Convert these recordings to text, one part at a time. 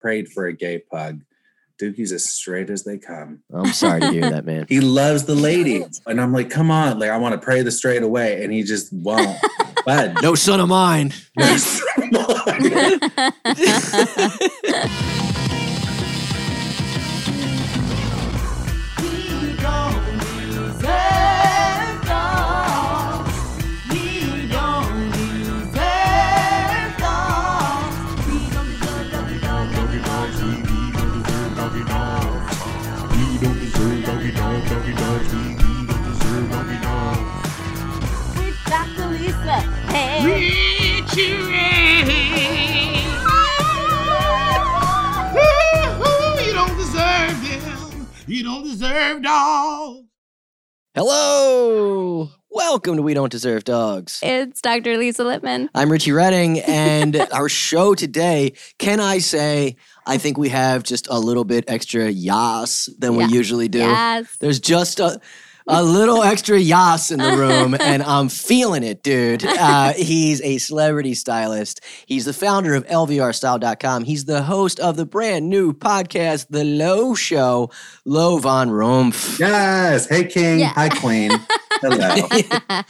prayed for a gay pug. Dookie's as straight as they come. I'm sorry to hear that, man. He loves the ladies. And I'm like, come on, like I want to pray the straight away. And he just won't budge. No son of mine. Yes. Dr. You don't deserve them. You don't deserve dogs. Hello. Welcome to We Don't Deserve Dogs. It's Dr. Lisa Lippman. I'm Richie Redding, and our show today, can I say, I think we have just a little bit extra yas than Yeah. we usually do. Yes. There's just a, a little extra yas in the room, and I'm feeling it, dude. Uh, he's a celebrity stylist. He's the founder of LVRstyle.com. He's the host of the brand new podcast, The Low Show, Lo Von Rumpf. yes. Hey, King. Yeah. Hi, Queen. Hello.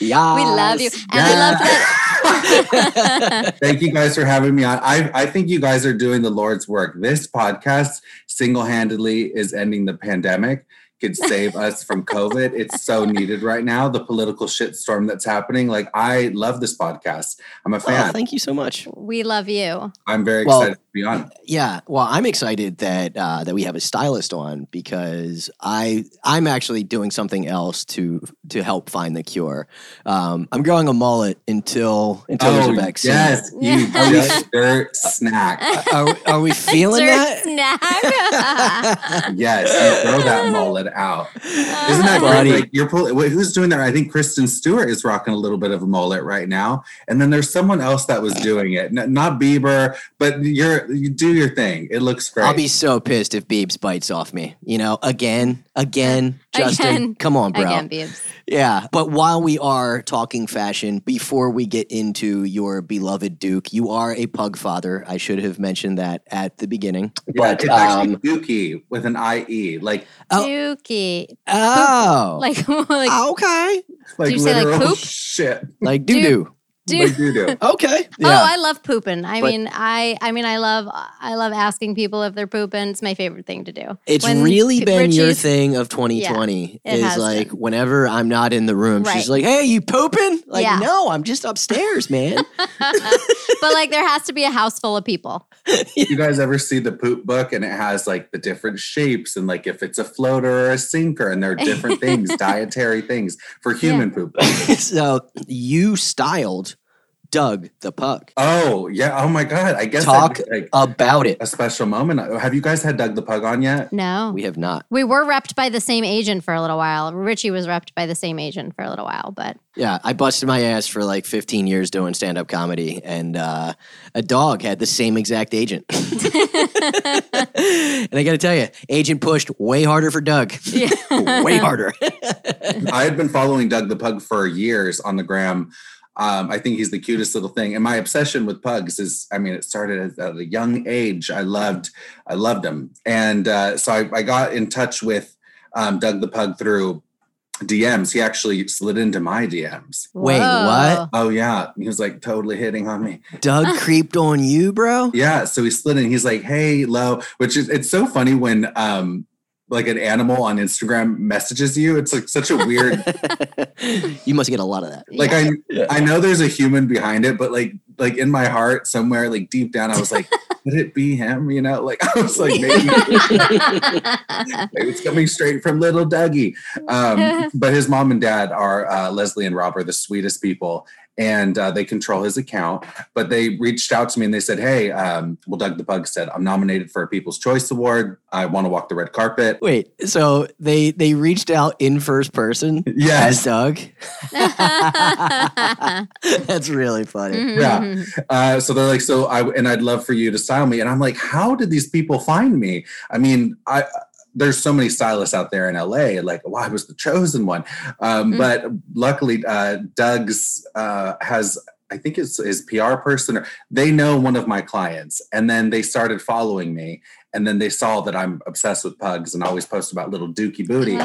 We love you. And we love that. Thank you guys for having me on. I, I think you guys are doing the Lord's work. This podcast single handedly is ending the pandemic, could save us from COVID. It's so needed right now. The political shitstorm that's happening. Like, I love this podcast. I'm a Oh, fan. thank you so much. We love you. I'm very Well- excited to be on. Yeah, well, I'm excited that uh, that we have a stylist on because I I'm actually doing something else to to help find the cure. Um, I'm growing a mullet until until there's a vaccine. Oh, yes. You just dirt snack. Are, are we feeling Dessert that? snack. Yes. You throw that mullet out. Isn't that Buddy. great? Like you're pull- wait, who's doing that? I think Kristen Stewart is rocking a little bit of a mullet right now, and then there's someone else that was doing it. N- not Bieber, but you're you do your thing. It looks great. I'll be so pissed if Beebs bites off me. You know, again, again, Justin, Again. come on, bro. Again, Beebs. Yeah, but while we are talking fashion, before we get into your beloved Duke, you are a pug father. I should have mentioned that at the beginning. yeah, but it's actually um, Dookie with an IE, like Oh. Dookie. oh, Like, like okay, like you say, like, literal poop? shit. like doo doo. Dude. Like doo doo. Okay, Oh, I love pooping. I But- mean, I I mean, I love I love asking people if they're pooping. It's my favorite thing to do. It's When really P- been your thing of 2020. it is has like been. whenever I'm not in the room, Right. she's like, "Hey, you pooping?" Like, Yeah. no, I'm just upstairs, man. but like, there has to be a house full of people. you guys ever see the poop book and it has like the different shapes and like if it's a floater or a sinker and there are different things, dietary things for human poop. so you styled Doug the pug. Oh yeah. Oh my god. I guess Talk that'd be, like About it. a special moment. Have you guys had Doug the Pug on yet? No, We have not. we were repped by the same agent for a little while. Richie was repped by the same agent for a little while, but Yeah, I busted my ass for like 15 years doing stand up comedy, and uh, a dog had the same exact agent. and I got to tell you, agent pushed way harder for Doug. Yeah. way harder. I had been following Doug the Pug for years on the gram. Um, I think he's the cutest little thing. And my obsession with pugs is, I mean, it started at a young age. I loved, I loved him. And uh, so I, I got in touch with um, Doug the Pug through DMs. He actually slid into my DMs. Wait, Whoa. what? Oh yeah, he was like totally hitting on me. Doug creeped on you, bro? Yeah, so he slid in. He's like, "Hey, Lo," which is it's so funny when um like an animal on Instagram messages you. It's like such a weird. you must get a lot of that. like I I know there's a human behind it, but like like in my heart somewhere, like deep down, I was like, could it be him? You know, like I was like, maybe, maybe it's coming straight from little Dougie. Um, but his mom and dad are uh, Leslie and Rob are the sweetest people. And uh, they control his account, but they reached out to me and they said, "Hey, um, well, Doug the Pug said I'm nominated for a People's Choice Award. I want to walk the red carpet." Wait, so they they reached out in first person as Yes, Doug? That's really funny. Mm-hmm. Yeah. Uh, so they're like, so I and I'd love for you to style me. And I'm like, how did these people find me? I mean, I there's so many stylists out there in LA. Like, well, I was the chosen one. Um, Mm. But luckily, uh, Doug's uh, has I think it's his PR person or they know one of my clients and then they started following me and then they saw that I'm obsessed with pugs and always post about little dookie booty.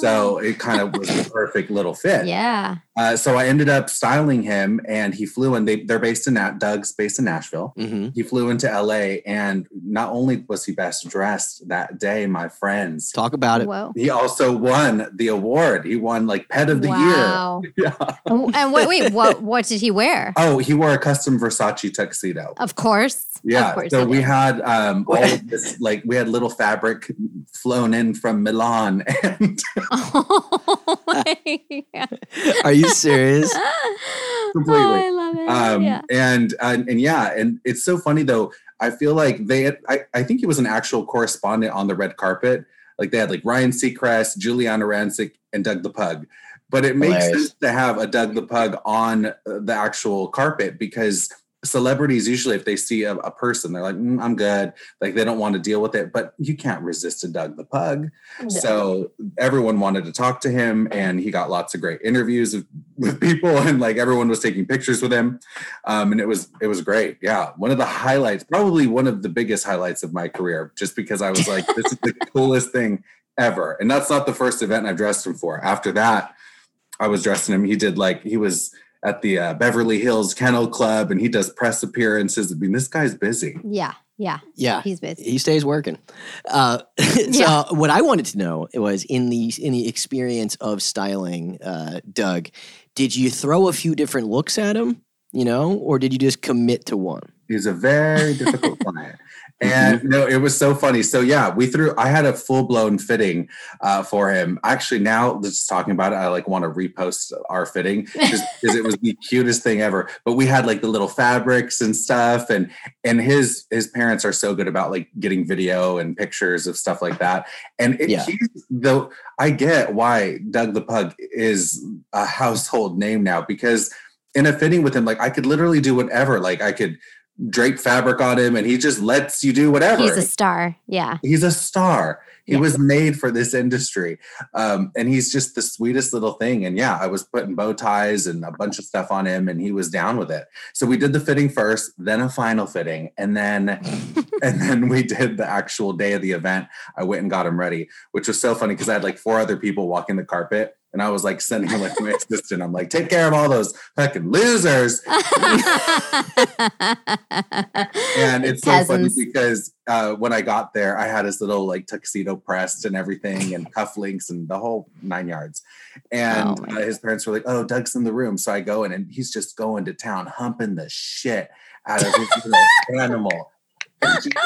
So it kind of was the perfect little fit. yeah. Uh, so I ended up styling him and he flew in. They, they're based in Nat, Doug's based in Nashville. hmm He flew into LA and not only was he best dressed that day, my friends, Talk about it. Whoa. he also won the award. He won like pet of the wow. year. Yeah. And and wait, wait, what what did he wear? Oh, he wore a custom Versace tuxedo. Of course. Yeah. Of course so we had um all of this like we had little fabric flown in from Milan and Oh my Are you serious? Completely. Oh, I love it. um yeah. and, and and yeah and it's so funny though i feel like they had, I, I think he was an actual correspondent on the red carpet like they had like ryan seacrest giuliana rancic and doug the pug but it makes Hilarious. sense to have a doug the pug on uh, the actual carpet because celebrities usually if they see a, a person they're like "Mm, i'm good. Like they don't want to deal with it but you can't resist a doug the pug. So everyone wanted to talk to him and he got lots of great interviews with, with people and like everyone was taking pictures with him. Um, and it was it was great. Yeah one of the highlights probably one of the biggest highlights of my career just because i was like this is the coolest thing ever. And that's not the first event i've dressed him for. After that i was dressing him. He did like he was at the uh, beverly hills kennel club and he does press appearances i mean this guy's busy yeah. Yeah. Yeah. He's busy. He stays working. Uh, so Yeah. what I wanted to know was in the in the experience of styling uh, Doug, did you throw a few different looks at him, you know, or did you just commit to one? He's a very difficult client. And no, it was so funny. So yeah, we threw. I had a full blown fitting uh, for him. Actually, now just talking about it, I like want to repost our fitting because it was the cutest thing ever. But we had like the little fabrics and stuff, and and his his parents are so good about like getting video and pictures of stuff like that. And it, Yeah. he's though I get why Doug the Pug is a household name now because in a fitting with him, like I could literally do whatever. Like I could drape fabric on him and he just lets you do whatever. He's a star. Yeah. He's a star. He Yeah. was made for this industry. Um, and he's just the sweetest little thing. And yeah, I was putting bow ties and a bunch of stuff on him and he was down with it. So we did the fitting first, then a final fitting, and then and then we did the actual day of the event. I went and got him ready, which was so funny because I had like four other people walking the carpet. And I was like sending him like my assistant. I'm like, take care of all those fucking losers. And it's so funny because uh, when I got there, I had his little like tuxedo pressed and everything, and cufflinks and the whole nine yards. And Oh, uh, his parents were like, "Oh, Doug's in the room," so I go in, and he's just going to town, humping the shit out of his little animal.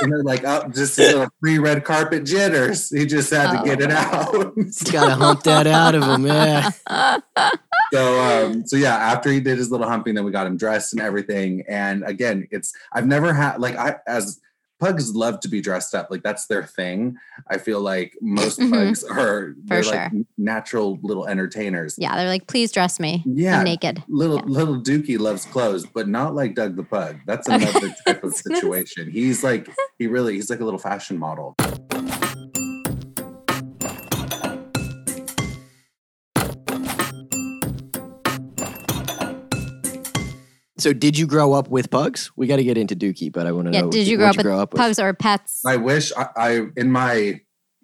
And they're like, "Oh, just a little free red carpet jitters." He just had to Oh, get it my out. Gotta hump that out of him, yeah. so um so yeah after he did his little humping then we got him dressed and everything and again it's i've never had like i as pugs love to be dressed up like that's their thing i feel like most Mhm. pugs are they're For like natural little entertainers yeah. They're like, please dress me. Yeah. I'm naked. little Yeah. little dookie loves clothes but not like doug the pug that's another type of situation he's like he really he's like a little fashion model So did you grow up with pugs? We got to get into Dookie, but I want to Yeah. know. Did you grow what'd up with pugs or pets? i wish I, I in my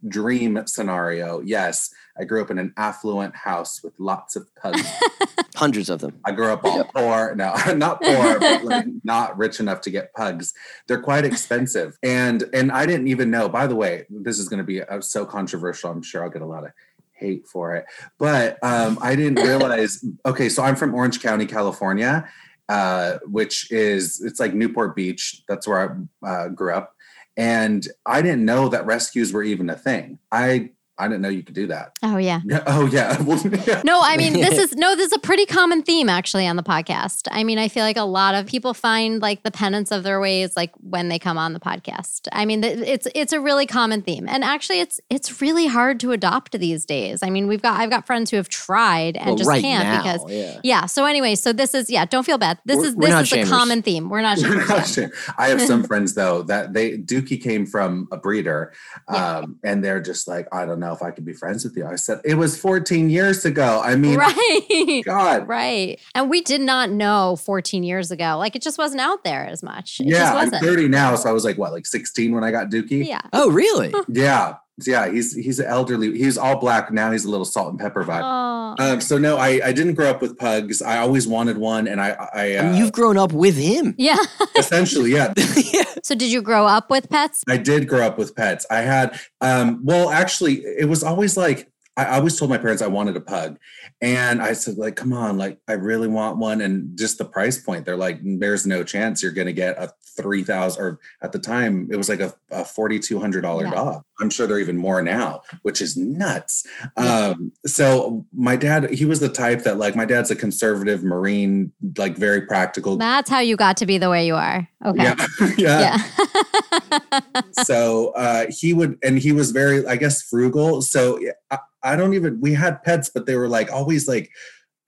dream scenario yes i grew up in an affluent house with lots of pugs Hundreds of them. I grew up all poor. No, not poor, but like not rich enough to get pugs. They're quite expensive, and and I didn't even know. By the way, this is going to be uh, so controversial. I'm sure I'll get a lot of hate for it, but um, I didn't realize. Okay, so I'm from Orange County, California, uh, which is it's like Newport Beach. That's where I uh, grew up, and I didn't know that rescues were even a thing. I I didn't know you could do that. Oh yeah. Oh yeah. Well, yeah. No, I mean this is no, this is a pretty common theme actually on the podcast. I mean, I feel like a lot of people find like the penance of their ways like when they come on the podcast. I mean, it's it's a really common theme, and actually, it's it's really hard to adopt these days. I mean, we've got I've got friends who have tried and Well, just right can't now, because yeah. yeah. So anyway, so this is yeah. Don't feel bad. This We're- is this not is a common theme. We're not We're shamers. not yeah. sure. I have some friends though that they Dookie came from a breeder, Yeah. um, and they're just like, I don't know if I could be friends with you. I said, It was 14 years ago. I mean, right. God. Right. And we did not know 14 years ago. Like it just wasn't out there as much. It Yeah, just I'm 30 now. So I was like, what, like 16 when I got Dookie? Yeah. Oh, really? Yeah. Yeah. He's he's an elderly. He's all black. Now he's a little salt and pepper vibe. Oh. Um, so no, I, I didn't grow up with pugs. I always wanted one, and I I, I mean, uh, you've grown up with him. yeah. essentially yeah. yeah. So did you grow up with pets? I did grow up with pets. I had um, well, actually, it was always like I I always told my parents I wanted a pug, and I said like, come on, like I really want one, and just the price point, they're like, there's no chance you're gonna get a three thousand or at the time it was like a, a forty two hundred dollar Yeah. dog. I'm sure they're even more now, which is nuts. Um, so my dad, he was the type that like my dad's a conservative marine, like very practical. That's how you got to be the way you are. Okay. Yeah, yeah. Yeah. so uh, he would and he was very i guess frugal so I, I don't even we had pets but they were like always like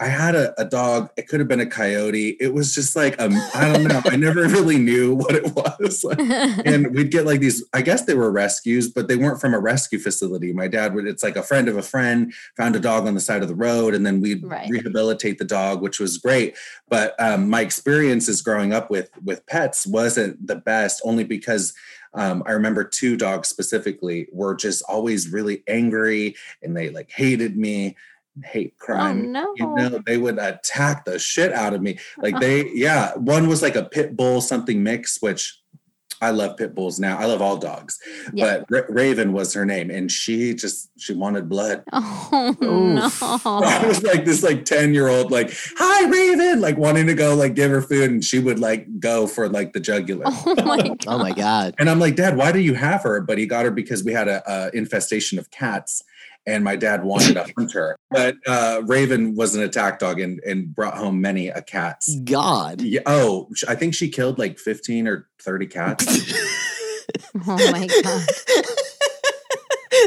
i had a, a dog. It could have been a coyote. It was just like um, i don't know. I never really knew what it was. And we'd get like these i guess they were rescues but they weren't from a rescue facility. My dad would it's like a friend of a friend found a dog on the side of the road and then we'd Right. rehabilitate the dog which was great. But um, my experiences growing up with with pets wasn't the best only because um, I remember two dogs specifically were just always really angry and they like hated me, hate oh crime. no. You know, they would attack the shit out of me. Like they, yeah, one was like a pit bull something mix, which I love pit bulls now. I love all dogs, Yeah. but Ra- Raven was her name, and she just she wanted blood. Oh I no. was like this like 10 year old, like, hi Raven, like wanting to go like give her food, and she would like go for like the jugular. Oh my god. Oh my God. And I'm like, Dad, why do you have her? But he got her because we had a, a infestation of cats, and my dad wanted to hunt her. But uh, Raven was an attack dog and, and brought home many a cats. God. Yeah, oh, I think she killed like 15 or 30 cats. Oh my god.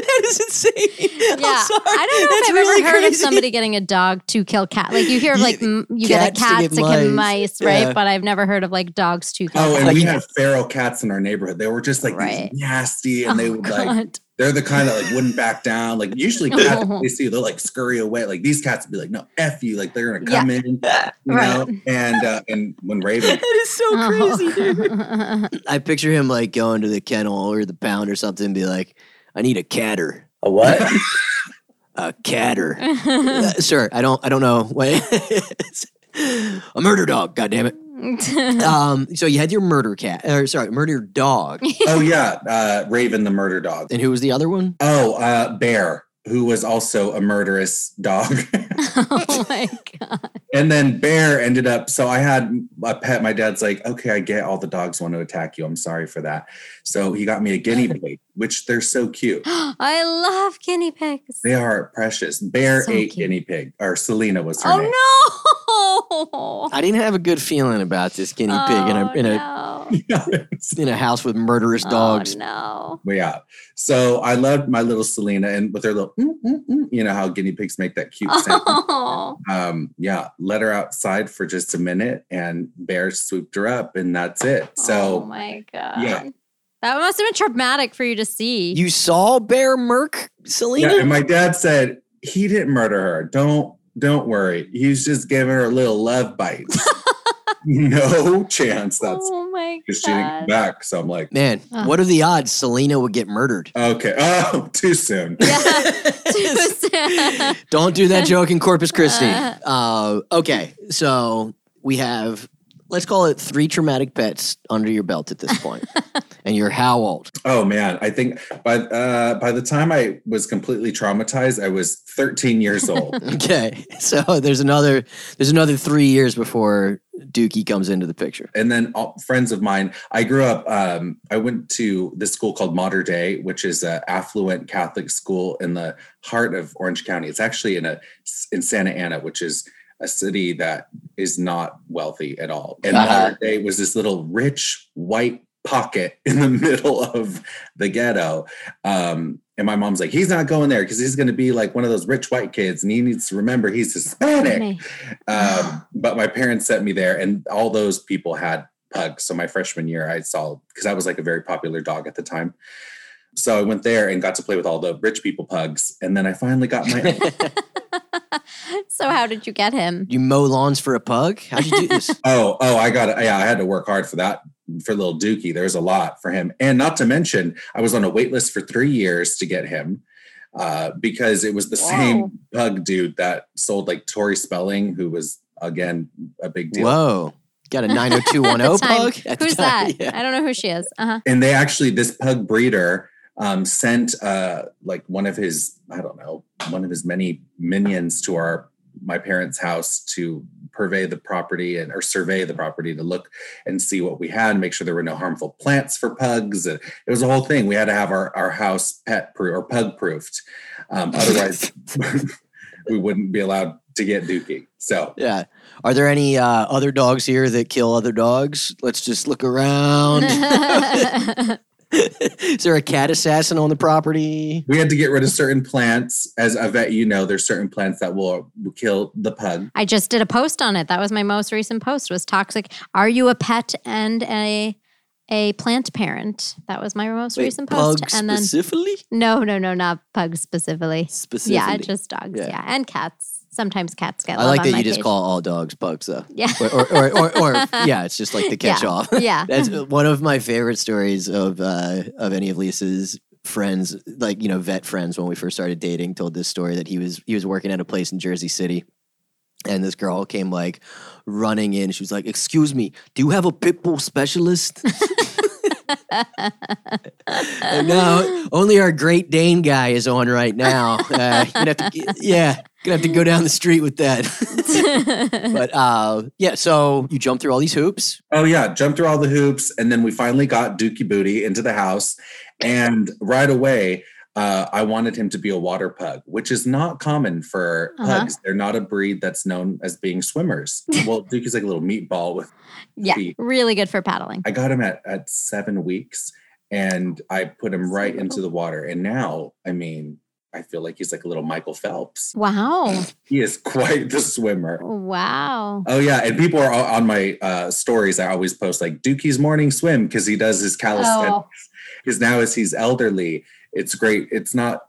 that is insane. Yeah, I'm sorry. I don't know That's if I've really ever heard of somebody getting a dog to kill cat. Like you hear of like m- you get a cats to cat get to kill mice. mice, right? Yeah. But I've never heard of like dogs to kill. Oh, and cats. we had feral cats in our neighborhood. They were just like Right. these nasty, and they Oh, would like God. they're the kind that like wouldn't back down. Like usually cats Oh. they see they'll like scurry away. Like these cats would be like, no, F you, like they're gonna come in, you Right. know. And uh and when Raven That is so crazy, dude. Oh. I picture him like going to the kennel or the pound or something and be like, I need a catter. A what? A catter. Uh, sir, I don't I don't know what it's a murder dog, god damn it. Um, so you had your murder cat or sorry, murder dog. oh yeah, uh Raven the murder dog. And who was the other one? Oh, uh Bear, who was also a murderous dog. oh my god. and then Bear ended up so I had a pet. My dad's like, okay, I get all the dogs want to attack you. I'm sorry for that. So he got me a guinea pig, which they're so cute. I love guinea pigs. They are precious. Bear So ate cute. guinea pig, or Selena was her oh name. Oh no. I didn't have a good feeling about this guinea pig in a in a oh, in a house with murderous dogs. Oh, no. But yeah. So I loved my little Selena and with her little, mm, mm, mm, you know how guinea pigs make that cute sound. Oh. Um, yeah, let her outside for just a minute and Bear swooped her up and that's it. So. oh So my god. yeah. That must have been traumatic for you to see. You saw Bear Merc, Selena? yeah, and my dad said he didn't murder her. Don't don't worry. He's just giving her a little love bites. no chance that's oh my because she didn't come god. back. So I'm like, Man, Ugh. what are the odds Selena would get murdered? okay. Oh, too soon. Yeah. Too soon. Don't do that joke in Corpus Christi. Uh, okay, so we have, let's call it three traumatic pets under your belt at this point. and you're how old? Oh man, I think by uh, by the time I was completely traumatized, I was 13 years old. Okay, so there's another there's another three years before Dookie comes into the picture. and then all, friends of mine. I grew up. Um, I went to this school called Mater Dei, which is an affluent Catholic school in the heart of Orange County. It's actually in a in Santa Ana, which is a city that is not wealthy at all. And Uh-huh. Mater Dei was this little rich white pocket in the middle of the ghetto. Um, and my mom's like, he's not going there because he's going to be like one of those rich white kids, and he needs to remember he's Hispanic. Um, but my parents sent me there, and all those people had pugs. So my freshman year, I saw because I was like a very popular dog at the time. So I went there and got to play with all the rich people pugs. And then I finally got my own. So how did you get him? You mow lawns for a pug? How'd you do this? Oh, oh, I got it. Yeah, I had to work hard for that for little Dookie. There's a lot for him. And not to mention, I was on a wait list for three years to get him uh, because it was the Whoa. same pug dude that sold like Tori Spelling, who was again a big deal. Whoa. Got a At 90210 pug? Who's that? yeah. I don't know who she is. Uh huh. And they actually, this pug breeder um, sent uh, like one of his, I don't know, one of his many minions to our my parents' house to purvey the property and or survey the property to look and see what we had, make sure there were no harmful plants for pugs. And it was a whole thing. We had to have our, our house pet proof or pug proofed. Um, otherwise, we wouldn't be allowed to get Dookie. So Yeah. Are there any uh, other dogs here that kill other dogs? Let's just look around. Is there a cat assassin on the property? we had to get rid of certain plants. As a vet, you know, there's certain plants that will, will kill the pug. I just did a post on it. That was my most recent post. Was toxic? Are you a pet and a a plant parent? That was my most Wait, recent post. pug and then specifically? no, no, no, not pugs specifically. Specifically. Yeah, just dogs. Yeah. Yeah. and cats. Sometimes cats get. I like that you just page. call all dogs pugs, though. Yeah. Or, or, or, or, or yeah, it's just like the Yeah. catch off. Yeah. That's one of my favorite stories of uh, of any of Lisa's friends, like you know, vet friends. When we first started dating, told this story that he was he was working at a place in Jersey City, and this girl came like running in. She was like, "Excuse me, do you have a pit bull specialist?" And no, only our Great Dane guy is on right now. Uh, you're have to, yeah, gonna have to go down the street with that. but uh, yeah, so you jump through all these hoops. Oh yeah, jumped through all the hoops, and then we finally got Dookie Booty into the house, and right away, uh, I wanted him to be a water pug, which is not common for Uh-huh. pugs. They're not a breed that's known as being swimmers. well, Duke is like a little meatball with. yeah, feet. really good for paddling. I got him at at seven weeks, and I put him So right little. into the water, and now, I mean, I feel like he's like a little Michael Phelps. Wow, He is quite the swimmer. wow. Oh yeah, and people are on my uh, stories. I always post like Dookie's morning swim because he does his calisthenics. Oh. Because now as he's elderly, it's great. It's not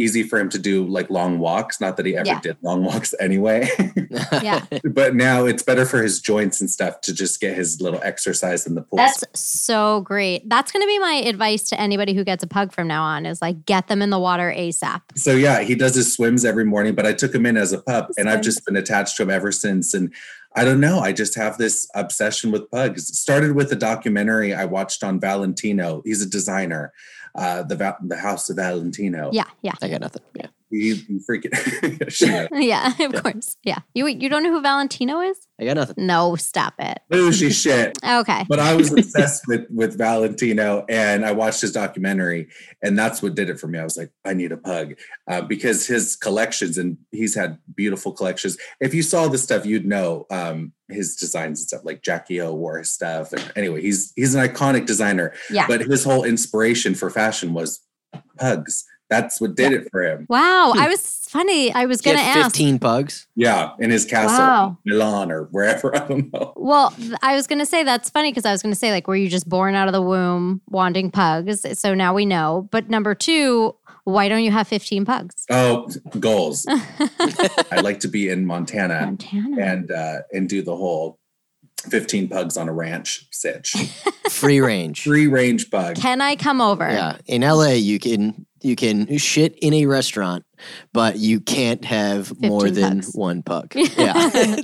easy for him to do like long walks. Not that he ever Yeah. did long walks anyway, Yeah. but now it's better for his joints and stuff to just get his little exercise in the pool. That's so great. That's going to be my advice to anybody who gets a pug from now on is like get them in the water ASAP. so yeah, he does his swims every morning. But I took him in as a pup, and I've just been attached to him ever since. And I don't know. I just have this obsession with pugs. It started with a documentary I watched on Valentino. He's a designer, uh, the the House of Valentino. Yeah, yeah. I got nothing. Yeah. You, you freaking. she knows. Yeah, of course. Yeah. You you don't know who Valentino is? I got nothing. No, stop it. Bougie shit. Okay. But I was obsessed with with Valentino, and I watched his documentary, and that's what did it for me. I was like, I need a pug uh, because his collections, and he's had beautiful collections. If you saw the stuff, you'd know um, his designs and stuff. Like Jackie O wore his stuff, and anyway, he's he's an iconic designer. Yeah. But his whole inspiration for fashion was pugs. That's what did it for him. Wow. Hmm. I was funny. I was going to had ask. 15 pugs. Yeah, in his castle, Wow. Milan or wherever. I don't know. Well, th- I was going to say that's funny because I was going to say, like, were you just born out of the womb wanting pugs? So now we know. But number two, why don't you have 15 pugs? Oh, goals. I'd like to be in Montana Montana. and uh, and do the whole 15 pugs on a ranch sitch. Free range. Free range bug. Can I come over? Yeah. In LA, you can you can shit in a restaurant, but you can't have more 15 than pugs. one puck. Yeah.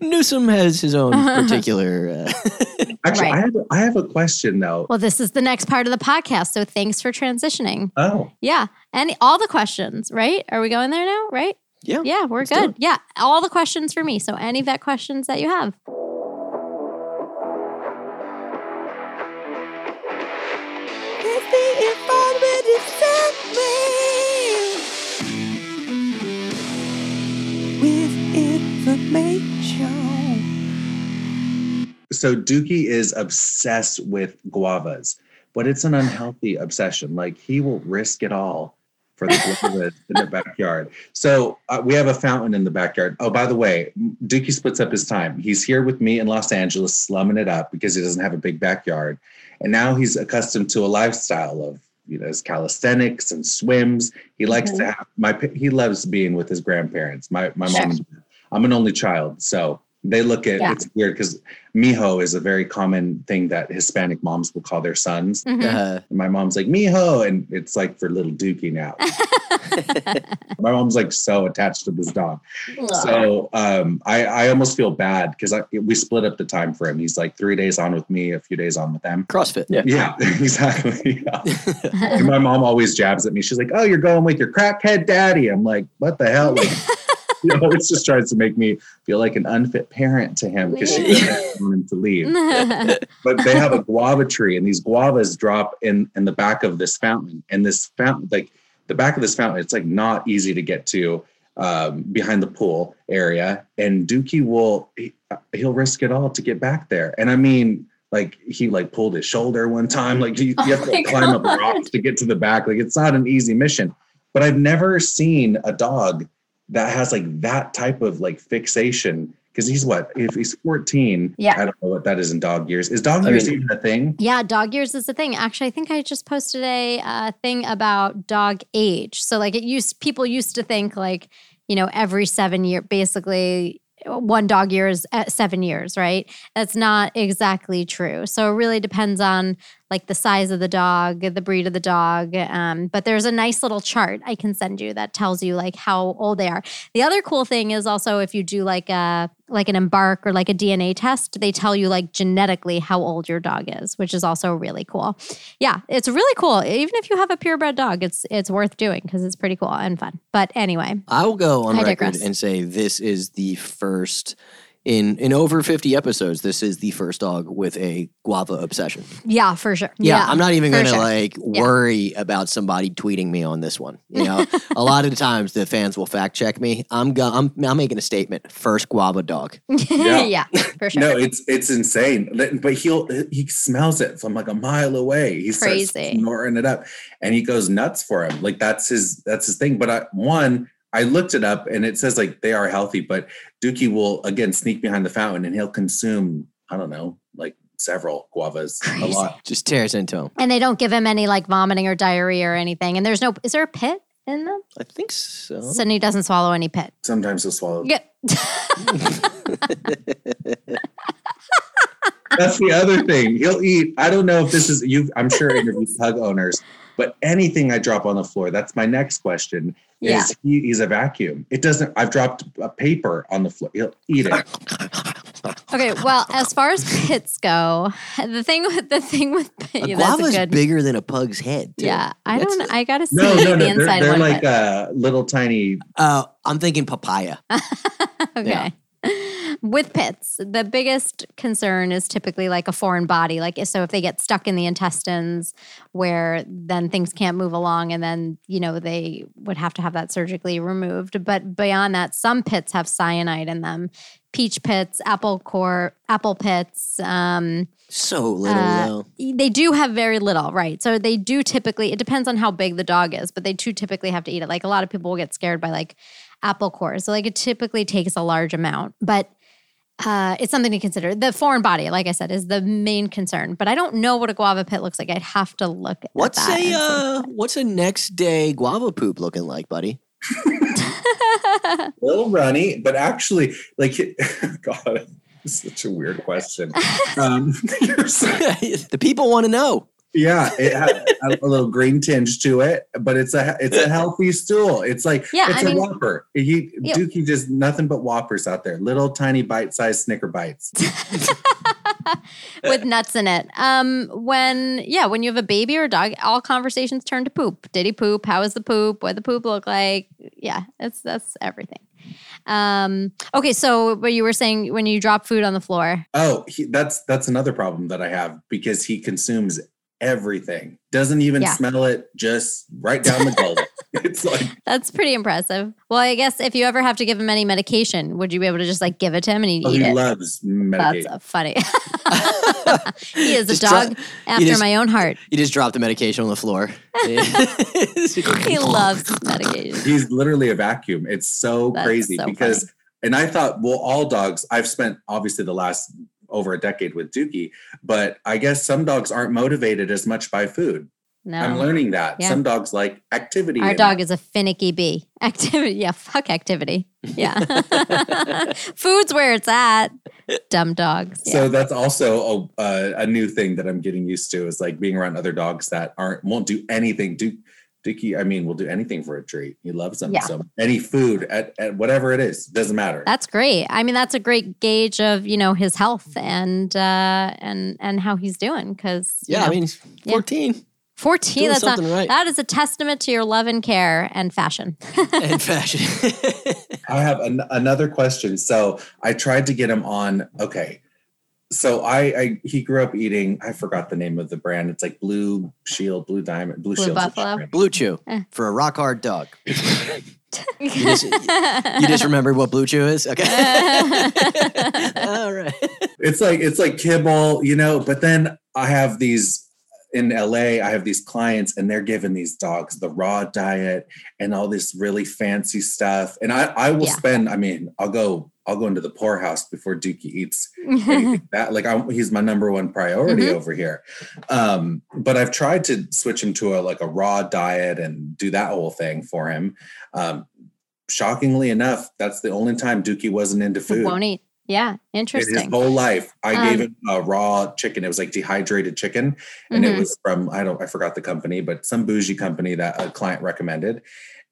Newsom has his own particular. Uh, Actually, Right. I have I have a question though. Well, this is the next part of the podcast. So thanks for transitioning. Oh, Yeah. And all the questions, right? Are we going there now? Right? yeah. Yeah, we're Let's good. Yeah. All the questions for me. So any vet questions that you have. So Dookie is obsessed with guavas, but it's an unhealthy obsession. Like he will risk it all for the guavas in the backyard. So uh, we have a fountain in the backyard. Oh, by the way, Dookie splits up his time. He's here with me in Los Angeles, slumming it up because he doesn't have a big backyard, and now he's accustomed to a lifestyle of you know his calisthenics and swims. He likes Mhm. to have my he loves being with his grandparents. My my mom. I'm an only child, so they look at Yeah. it's weird because mijo is a very common thing that Hispanic moms will call their sons. Mhm. Uh, my mom's like mijo, and it's like for little Dookie now. my mom's like so attached to this dog. So um, I, I almost feel bad because we split up the time for him. He's like three days on with me, a few days on with them. CrossFit. Yeah. Yeah, exactly. Yeah. And my mom always jabs at me. She's like, "Oh, you're going with your crackhead daddy." I'm like, "What the hell?" Like, know, it's just tries to make me feel like an unfit parent to him because she doesn't want him to leave. But they have a guava tree, and these guavas drop in in the back of this fountain. And this fountain, like the back of this fountain, it's like not easy to get to um, behind the pool area. And Dookie will he, he'll risk it all to get back there. And I mean, like he like pulled his shoulder one time. Like you, you have Oh to climb up God. rocks to get to the back. Like it's not an easy mission. But I've never seen a dog that has like that type of like fixation. Because he's what? If he's 14, Yeah. I don't know what that is in dog years. Is dog I years mean- even a thing? Yeah, dog years is a thing. Actually, I think I just posted a uh, thing about dog age. So, like, it used people used to think like, you know, every seven year, basically one dog year is seven years, right? That's not exactly true. So it really depends on like the size of the dog, the breed of the dog. Um, but there's a nice little chart I can send you that tells you like how old they are. The other cool thing is also if you do like a like an embark or like a DNA test, they tell you like genetically how old your dog is, which is also really cool. Yeah, it's really cool. Even if you have a purebred dog, it's it's worth doing because it's pretty cool and fun. But anyway, I will go on I record digress. and say this is the first in in over 50 episodes this is the first dog with a guava obsession. yeah, for sure. Yeah, I'm not even going to sure. like worry about somebody tweeting me on this one. You know, a lot of the times the fans will fact check me. I'm go- I'm I'm making a statement. First guava dog. yeah. Yeah. for sure. No, it's it's insane. But he'll he smells it from like a mile away. he's starts Crazy. snorting it up, and he goes nuts for him. Like that's his that's his thing. But I, one, I looked it up, and it says like they are healthy. But Dookie will again sneak behind the fountain, and he'll consume I don't know like several guavas, a lot. Just tears into him. and they don't give him any like vomiting or diarrhea or anything. And there's no is there a pit in them? I think so. Sydney doesn't swallow any pit. Sometimes he'll swallow. Yeah. That's the other thing. He'll eat. I don't know if this is you. I'm sure interviewed pug owners, but anything I drop on the floor. That's my next question. Yeah. Is he, he's a vacuum? It doesn't. I've dropped a paper on the floor. He'll eat it. Okay, well, as far as pits go, the thing with the thing with pit, A yeah, guava's good. bigger than a pug's head. too. yeah, I That's- don't. I gotta see No, no, the no. They're, inside they're one. like but- uh, little tiny. Uh, I'm thinking papaya. okay. With pits, the biggest concern is typically like a foreign body. Like, so if they get stuck in the intestines where then things can't move along and then, you know, they would have to have that surgically removed. But beyond that, some pits have cyanide in them peach pits, apple core, apple pits. Um, So little Uh, though. they do have very little, right? So they do typically, it depends on how big the dog is, but they do typically have to eat it. Like a lot of people will get scared by like apple cores. So like it typically takes a large amount, but uh, it's something to consider. The foreign body, like I said, is the main concern. But I don't know what a guava pit looks like. I'd have to look at What's that. a uh, what's a next day guava poop looking like, buddy? a little runny, but actually, like, God, it's such a weird question. Um, so- the people want to know. Yeah, it has a, little green tinge to it, but it's a it's a healthy stool. It's like Yeah, it's I a mean- whopper. He. Dookie just nothing but whoppers out there. Little tiny bite-sized Snicker bites. with nuts in it. Um, when yeah, when you have a baby or a dog, all conversations turn to poop. Did he poop? How is the poop? What the poop look like? Yeah, it's that's everything. Um, okay, so what you were saying when you drop food on the floor. Oh, he, that's that's another problem that I have because he consumes everything. Doesn't even Yeah. smell it. Just right down the gullet. it's like That's pretty impressive. Well, I guess if you ever have to give him any medication, would you be able to just like give it to him and he'd oh, eat he it? loves That's medication. uh, funny. he is a Just dro- dog after just- my own heart. You just drop the medication on the floor. He loves medication. He's literally a vacuum. It's so That's crazy so because, and I thought, well, all dogs. I've spent obviously the last over a decade with Dookie, but I guess some dogs aren't motivated as much by food. no. I'm learning that. Yeah. Some dogs like activity. Our dog it. is a finicky bee. Activity, yeah, fuck activity. Yeah. Food's where it's at. Dumb dogs. Yeah. So that's also a, uh, a new thing that I'm getting used to is like being around other dogs that aren't won't do anything. Do Dookie, I mean, will do anything for a treat. He loves them. Yeah. So any food at, at whatever it is, doesn't matter. That's great. I mean, that's a great gauge of you know his health and uh, and and how he's doing. Because Yeah, I mean, he's Yeah. 14 fourteen. That's not, something right. that is a testament to your love and care and fashion. and fashion. I have an, another question. So I tried to get him on. Okay. So I, I he grew up eating, I forgot the name of the brand. It's like Blue Shield, Blue Diamond, Blue, Blue Shield. Buffalo? Blue Chew Eh. for a rock hard dog. you, just, you just remembered what Blue Chew is? Okay. All right. It's like it's like kibble, you know, but then I have these in LA, I have these clients and they're giving these dogs the raw diet and all this really fancy stuff. And I, I will Yeah. spend, I mean, I'll go, I'll go into the poorhouse before Dookie eats that like I, he's my number one priority Mhm. over here um but i've tried to switch him to a like a raw diet and do that whole thing for him um shockingly enough that's the only time dookie wasn't into food Won't eat. Yeah, in his interesting. whole life i Um, gave him a raw chicken it was like dehydrated chicken and Mhm. it was from i don't i forgot the company but some bougie company that a client recommended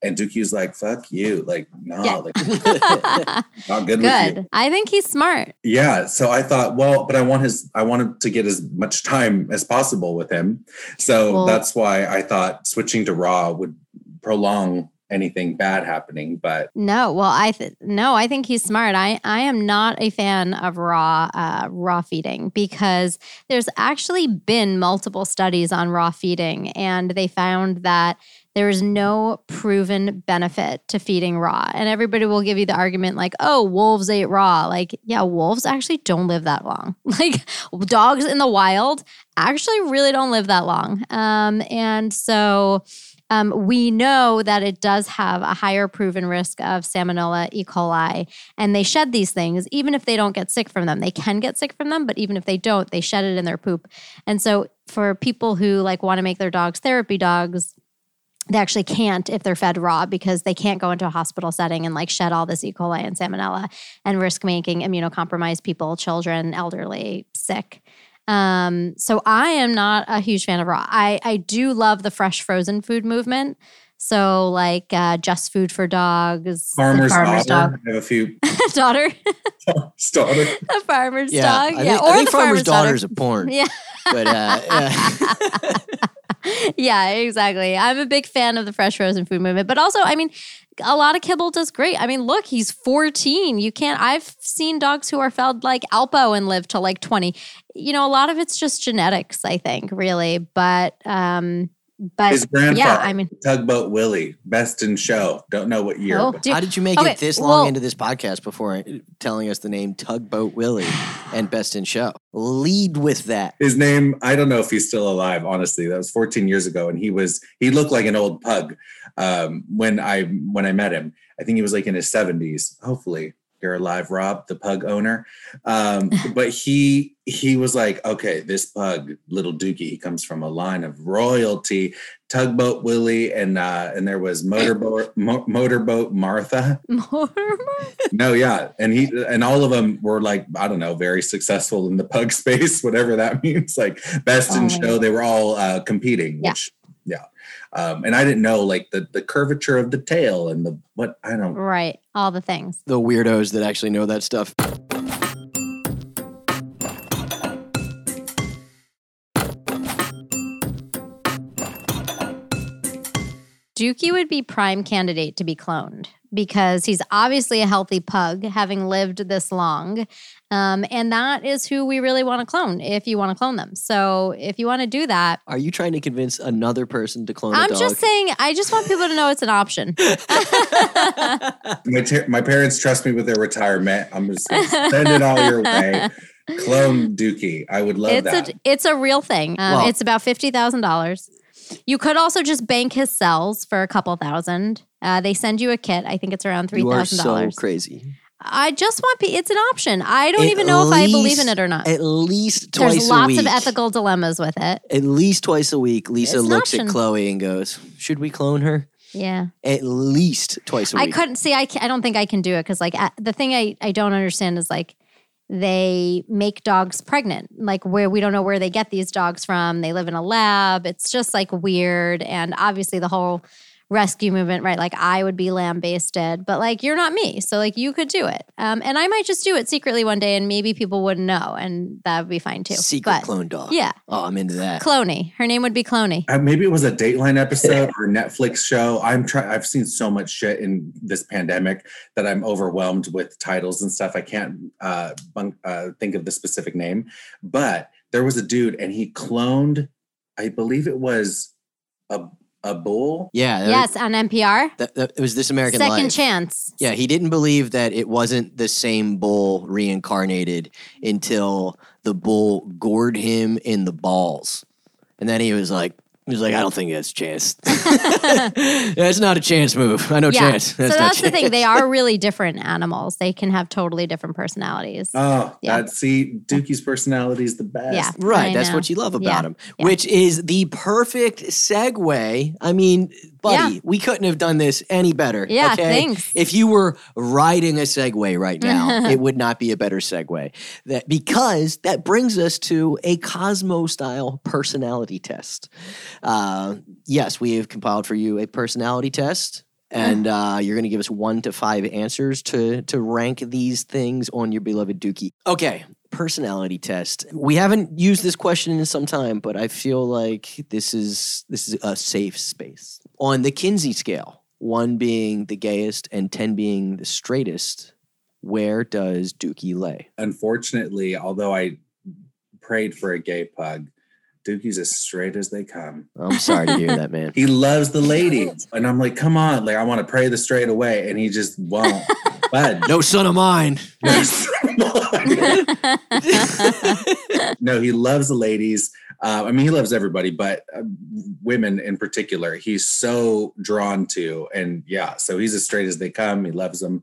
and dookie was like fuck you like no Yeah. like not good, Good. I think he's smart. yeah. So I thought, well, but I want his, I wanted to get as much time as possible with him. So Well- that's why I thought switching to raw would prolong anything bad happening. But No, well, I th- no, I think he's smart. I I am not a fan of raw uh, raw feeding because there's actually been multiple studies on raw feeding, and they found that there is no proven benefit to feeding raw. And everybody will give you the argument like, "Oh, wolves ate raw." Like, yeah, wolves actually don't live that long. Like dogs in the wild actually really don't live that long. Um, and so um, we know that it does have a higher proven risk of salmonella E. coli, and they shed these things even if they don't get sick from them. They can get sick from them, but even if they don't, they shed it in their poop. And so, for people who like want to make their dogs therapy dogs, they actually can't if they're fed raw because they can't go into a hospital setting and like shed all this E. coli and salmonella and risk making immunocompromised people, children, elderly, sick. Um, so I am not a huge fan of raw. I I do love the fresh frozen food movement. So like uh, just food for dogs, farmer's, farmer's daughter, I have a few dog, daughter, daughter. a farmer's Yeah. dog, I yeah, think, or I think the Farmer's farmer's daughter. Daughters a porn. Yeah. But uh, yeah. yeah, exactly. I'm a big fan of the fresh frozen food movement, but also, I mean, a lot of kibble does great. I mean, look, he's 14. You can't. I've seen dogs who are fed like Alpo and live to like 20. You know, a lot of it's just genetics, I think, really. But, um, but His grandfather, yeah, I mean, Tugboat Willie, best in show. Don't know what year. oh, but dude, How did you make Okay, it this long well- into this podcast before telling us the name Tugboat Willie and Best in Show? Lead with that. his name, I don't know if he's still alive, honestly. That was 14 years ago. And he was, he looked like an old pug um, when I when I met him. I think he was like in his 70s. Hopefully you're alive, Rob, the pug owner. Um, but he he was like, okay, this pug, little Dookie, he comes from a line of royalty, tugboat Willie, and uh, and there was motorboat mo- motorboat Martha. No, yeah, and he and all of them were like I don't know, very successful in the pug space, whatever that means. Like best in my show, they were all uh, competing. Yeah. Which, um, and I didn't know like the the curvature of the tail and the what I don't. right. All the things. The weirdos that actually know that stuff. Dookie would be prime candidate to be cloned because he's obviously a healthy pug, having lived this long. Um, and that is who we really want to clone if you want to clone them. So if you want to do that, Are you trying to convince another person to clone I'm dog? just saying, I just want people to know it's an option. My ter- my parents trust me with their retirement. I'm just gonna send it all your way. Clone Dookie, I would love it's that. a it's a real thing. Um, Well- it's about fifty thousand dollars. You could also just bank his cells for a couple thousand. Uh, they send you a kit. I think it's around three you are so dollars. crazy. I just want pe- it's an option. I don't At even know if I believe in it or not. At least twice a week. There's lots of ethical dilemmas with it. At least twice a week, Lisa looks at. Chloe and goes, "Should we clone her?" Yeah. At least twice a week. I couldn't see. I, I don't think I can do it because, like, the thing I, I don't understand is like they make dogs pregnant, like where we don't know where they get these dogs from. They live in a lab. It's just like weird. And obviously, the whole rescue movement, right? Like, I would be lambasted, but like, you're not me. So, like, you could do it. Um, and I might just do it secretly one day and maybe people wouldn't know. And that would be fine too. Secret but, clone dog. Yeah. Oh, I'm into that. Cloney. Her name would be Cloney. Uh, maybe it was a Dateline episode or a Netflix show. I'm trying. I've seen so much shit in this pandemic that I'm overwhelmed with titles and stuff. I can't uh, bunk, uh, think of the specific name, but there was a dude and he cloned. I believe it was a a bull. yeah. that- Yes, on NPR. That, that- it was This American Second Life. chance. Yeah, he didn't believe that it wasn't the same bull reincarnated until the bull gored him in the balls. And then he was like, he was like, I don't think that's a chance. that's not a chance move. I know yeah. chance. so not that's the thing. They are really different animals. They can have totally different personalities. Oh, Yeah. that see, Dookie's personality is the best. Yeah. Right, I that's know. what you love about Yeah, him, yeah. which is the perfect segue. I mean, buddy, we couldn't have done this any better. Yeah, okay? thanks. If you were riding a segue right now, it would not be a better segue. That because that brings us to a Cosmo style personality test. Uh, yes, we have compiled for you a personality test. And uh, you're going to give us one to five answers to to rank these things on your beloved Dookie. Okay, personality test. We haven't used this question in some time, but I feel like this is this is a safe space. On the Kinsey scale, one being the gayest and ten being the straightest, where does Dookie lay? Unfortunately, although I prayed for a gay pug, Dookie's as straight as they come. I'm sorry to hear that, man. He loves the ladies. And I'm like, come on, like I want to pray the straight away. And he just won't. But No son of mine. no, he loves the ladies. Uh, I mean, he loves everybody, but uh, women in particular, he's so drawn to. And yeah, so he's as straight as they come. He loves them.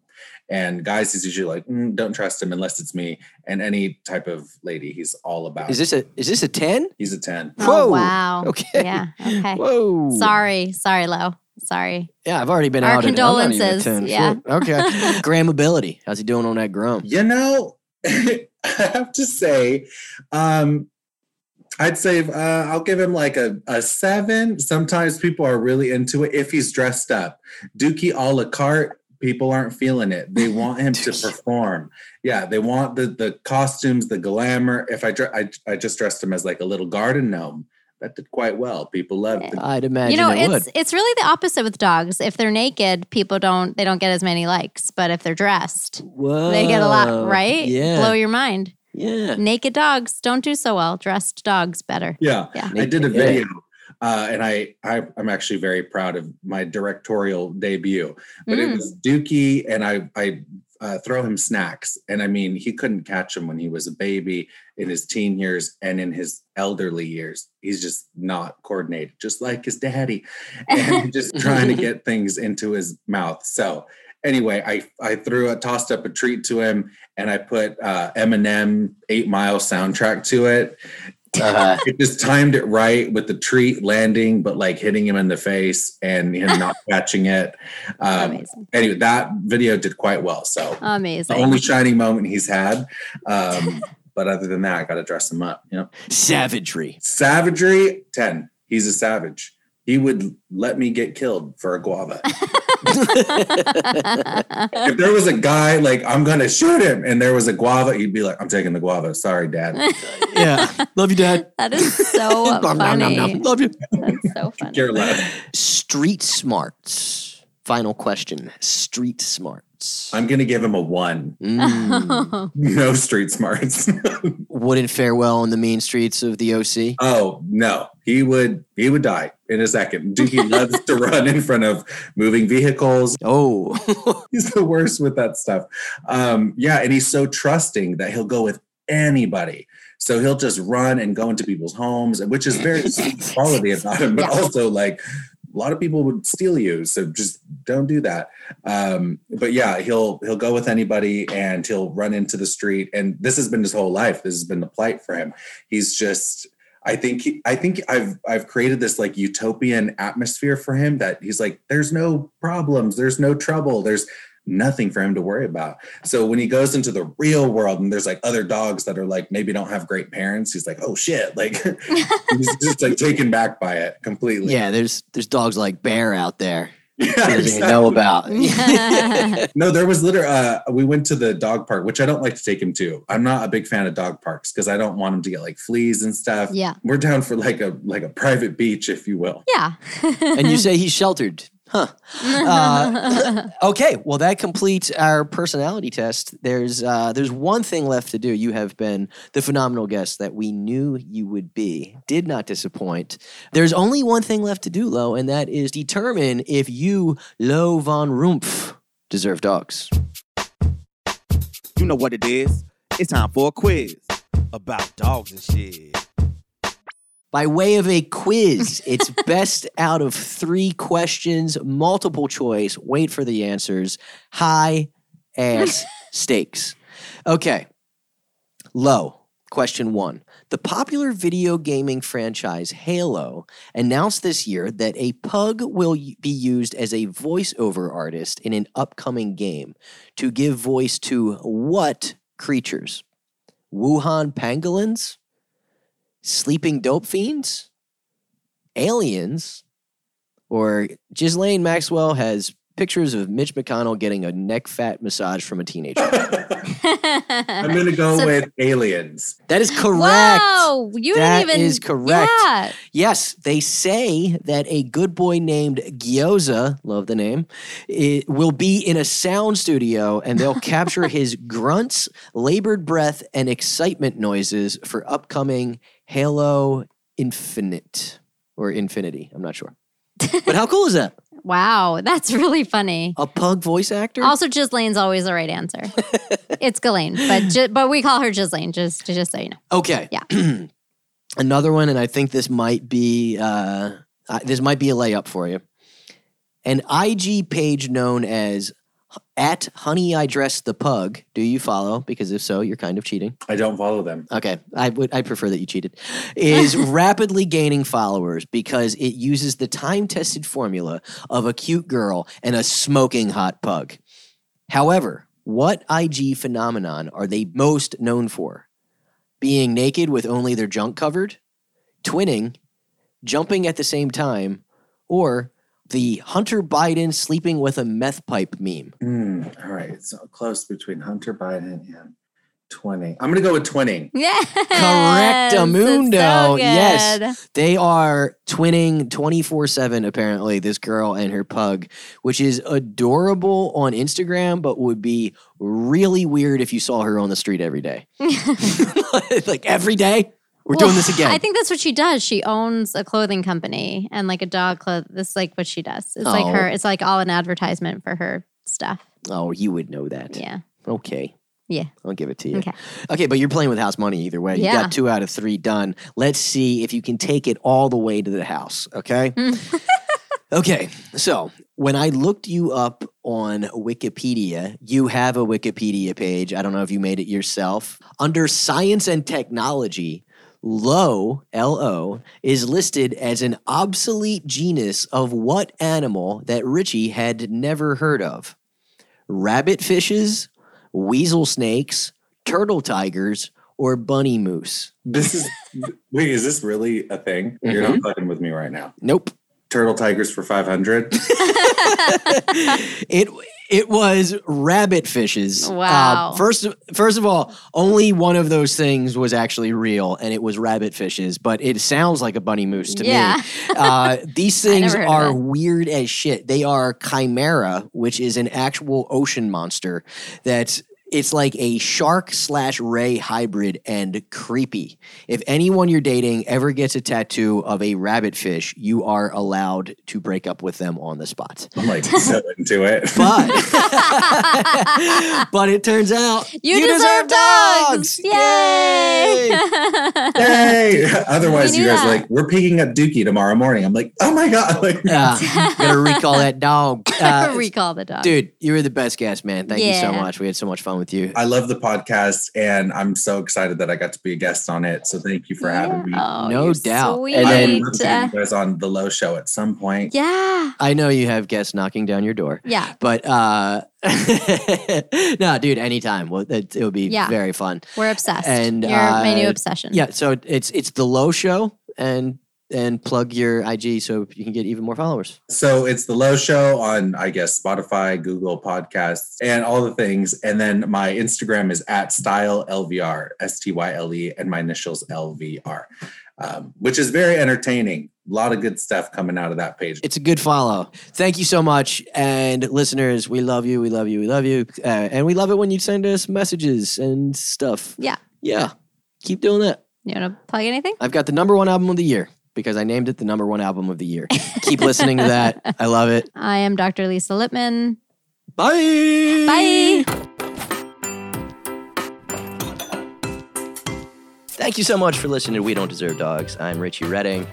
And guys, he's usually like, "Mm, don't trust him unless it's me. And any type of lady, he's all about. Is this a is this a ten? he's a 10. Oh, Whoa. wow. Okay. Yeah. Okay. Whoa. Sorry. Sorry, Lo. Sorry. Yeah, I've already been Our out. I'm not even a condolences. 10. Yeah. Shit. Okay. Graham ability. How's he doing on that Grum? You know, I have to say, um, I'd say uh, I'll give him like a, a seven. Sometimes people are really into it if he's dressed up. Dookie a la carte, people aren't feeling it. They want him to perform. Yeah, they want the the costumes, the glamour. If I, dre- I I just dressed him as like a little garden gnome, that did quite well. People loved it. I'd imagine you know, it it's would. it's really the opposite with dogs. If they're naked, people don't they don't get as many likes. But if they're dressed, Whoa. they get a lot, right? Yeah. Blow your mind. yeah. Naked dogs don't do so well. Dressed dogs better. Yeah, Yeah. I did a Yeah. video. Uh, and I, I, I'm actually very proud of my directorial debut. But it Mm. was Dookie, and I, I uh, throw him snacks, and I mean, he couldn't catch him when he was a baby, in his teen years, and in his elderly years. He's just not coordinated, just like his daddy, and just trying to get things into his mouth. So anyway, I, I threw a tossed up a treat to him, and I put uh, Eminem Eight Mile soundtrack to it. Uh, it just timed it right with the treat landing, but like hitting him in the face and him not catching it. Um, Amazing. anyway, that video did quite well. So the Amazing. only shining moment he's had. Um, but other than that, I got to dress him up. You know, savagery. savagery ten. He's a savage. He would let me get killed for a guava. if there was a guy like I'm gonna shoot him, and there was a guava, he'd be like, "I'm taking the guava. Sorry, Dad." yeah. Love you, Dad. that is so Nom, nom, nom, nom. funny. Love you. That's so funny. Care. Street smarts. Final question. Street smarts. I'm gonna give him a one. Mm. No street smarts. Wouldn't fare well on the mean streets of the OC. Oh no, he would he would die in a second. Dookie loves to run in front of moving vehicles. Oh. He's the worst with that stuff. Um, yeah, and he's so trusting that he'll go with anybody. So he'll just run and go into people's homes, which is very quality about him, but Yeah. also like a lot of people would steal you. So just don't do that. Um, but yeah, he'll he'll go with anybody and he'll run into the street. And this has been his whole life. This has been the plight for him. He's just I think he, I think I've I've created this like utopian atmosphere for him that he's like, there's no problems, there's no trouble, there's nothing for him to worry about. So when he goes into the real world and there's like other dogs that are like maybe don't have great parents, he's like, oh shit, like he's just like taken back by it completely. Yeah, there's there's dogs like Bear out there. yeah, He doesn't even exactly. know about. No, there was literally uh, we went to the dog park, which I don't like to take him to. I'm not a big fan of dog parks because I don't want him to get like fleas and stuff. yeah. We're down for like a like a private beach, if you will. Yeah. and you say he's sheltered. Huh. Uh, okay, well that completes our personality test. There's uh, there's one thing left to do. You have been the phenomenal guest that we knew you would be. Did not disappoint. There's only one thing left to do, Lo, and that is determine if you, Lo von Rumpf, deserve dogs. You know what it is. It's time for a quiz about dogs and shit. By way of a quiz, it's best out of three questions, multiple choice. Wait for the answers. High ass stakes. Okay. Lo. Question one. The popular video gaming franchise Halo announced this year that a pug will be used as a voiceover artist in an upcoming game to give voice to what creatures? Wuhan pangolins? Sleeping dope fiends, aliens, or Ghislaine Maxwell has pictures of Mitch McConnell getting a neck fat massage from a teenager. I'm gonna go So- with aliens. that is correct. Wow, you That didn't even. is correct. Yeah. Yes, they say that a good boy named Gyoza, love the name, it will be in a sound studio and they'll capture his grunts, labored breath, and excitement noises for upcoming Halo Infinite or Infinity. I'm not sure. But how cool is that? Wow, that's really funny. A pug voice actor? Also, Gislaine's always the right answer. it's Ghislaine, but Gi- but we call her Gislaine, just just so you know. Okay. Yeah. Another one, and I think this might be uh, uh, this might be a layup for you. An IG page known as at Honey I Dress the Pug. Do you follow? Because if so, you're kind of cheating. I don't follow them. Okay, I would I prefer that you cheated. Is rapidly gaining followers because it uses the time tested formula of a cute girl and a smoking hot pug. However, what IG phenomenon are they most known for? Being naked with only their junk covered, twinning, jumping at the same time, or the Hunter Biden sleeping with a meth pipe meme. Hmm, all right, it's close between Hunter Biden and twinning. I'm gonna go with twinning. Yeah, Correctamundo. Yes. They are twinning 24 7, apparently, this girl and her pug, which is adorable on Instagram, but would be really weird if you saw her on the street every day. like every day? We're doing this again. I think that's what she does. She owns a clothing company and like a dog clothes. This is like what she does. It's like Oh. her. It's like all an advertisement for her stuff. oh, you would know that. Yeah. Okay. Yeah. I'll give it to you. Okay. Okay, but you're playing with house money either way. You Yeah. got two out of three done. Let's see if you can take it all the way to the house. Okay. Mm. okay. So when I looked you up on Wikipedia, you have a Wikipedia page. I don't know if you made it yourself. Under science and technology, Lo, L O, is listed as an obsolete genus of what animal that Richie had never heard of? Rabbit fishes, weasel snakes, turtle tigers, or bunny moose? This is wait, is this really a thing? You're not mm-hmm. fucking with me right now. Nope. Turtle tigers for 500. it it was rabbit fishes. Uh, Wow. first first of all, only one of those things was actually real, and it was rabbit fishes. But it sounds like a bunny moose to Yeah. me. Uh, these things are weird as shit. They are chimera, which is an actual ocean monster that It's like a shark slash ray hybrid and creepy. If anyone you're dating ever gets a tattoo of a rabbit fish, you are allowed to break up with them on the spot. I'm like so into it. But but it turns out You, deserve, dogs! Yay! Yay! Otherwise, you guys are that. like, we're picking up Dookie tomorrow morning. I'm like, oh my god! Like, Yeah, gotta recall that dog. Uh, Recall the dog. dude, you were the best guest, man. Thank you so much. We had so much fun with you. I love the podcast, and I'm so excited that I got to be a guest on it. So thank you for having me. Oh, No doubt. Sweet. And I then- would love to have you guys on the Low Show at some point. yeah. I know you have guests knocking down your door. Yeah. But uh no, dude, anytime. Well, it, it would be Yeah. very fun. We're obsessed. And, You're my new uh, obsession. Yeah, so it's it's the low show and and plug your IG so you can get even more followers. So it's the Low Show on, I guess, Spotify, Google Podcasts, and all the things. And then my Instagram is at Style LVR, S T Y L E, and my initials LVR, um, which is very entertaining. A lot of good stuff coming out of that page. It's a good follow. Thank you so much. And listeners, we love you. We love you. We love you. Uh, and we love it when you send us messages and stuff. Yeah. Yeah. Keep doing that. You want to plug anything? I've got the number one album of the year because I named it the number one album of the year. Keep listening to that. I love it. I am Dr. Lisa Lippman. Bye. Bye. Thank you so much for listening to We Don't Deserve Dogs. I'm Richie Redding.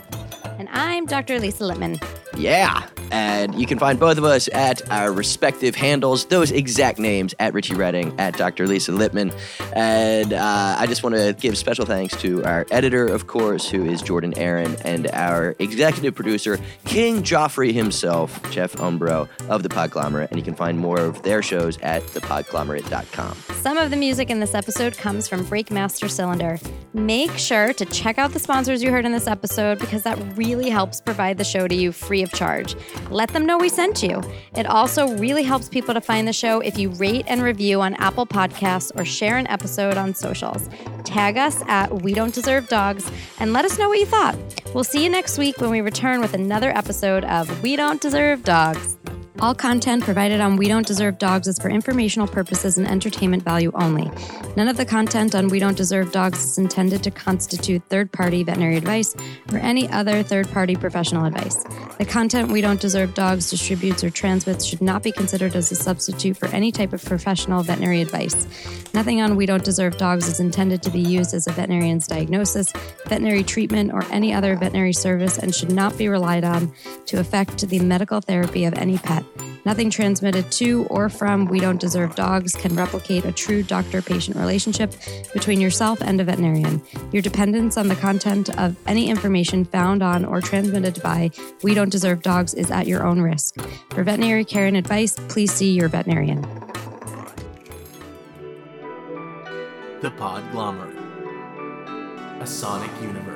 And I'm Dr. Lisa Lippman. Yeah. And you can find both of us at our respective handles, those exact names at Richie Redding, at Dr. Lisa Lippman. And uh, I just want to give special thanks to our editor, of course, who is Jordan Aaron, and our executive producer, King Joffrey himself, Jeff Umbro of The Podglomerate. And you can find more of their shows at thepodglomerate.com. Some of the music in this episode comes from Breakmaster Cylinder. Make sure to check out the sponsors you heard in this episode because that really helps provide the show to you free of charge. Let them know we sent you. It also really helps people to find the show if you rate and review on Apple Podcasts or share an episode on socials. Tag us at We Don't Deserve Dogs and let us know what you thought. We'll see you next week when we return with another episode of We Don't Deserve Dogs. All content provided on We Don't Deserve Dogs is for informational purposes and entertainment value only. None of the content on We Don't Deserve Dogs is intended to constitute third party veterinary advice or any other third party professional advice. The content We Don't Deserve Dogs distributes or transmits should not be considered as a substitute for any type of professional veterinary advice. Nothing on We Don't Deserve Dogs is intended to be used as a veterinarian's diagnosis, veterinary treatment, or any other veterinary service and should not be relied on to affect the medical therapy of any pet. Nothing transmitted to or from We Don't Deserve Dogs can replicate a true doctor patient relationship between yourself and a veterinarian. Your dependence on the content of any information found on or transmitted by We Don't Deserve Dogs is at your own risk. For veterinary care and advice, please see your veterinarian. The Podglomerate. A Sonic Universe.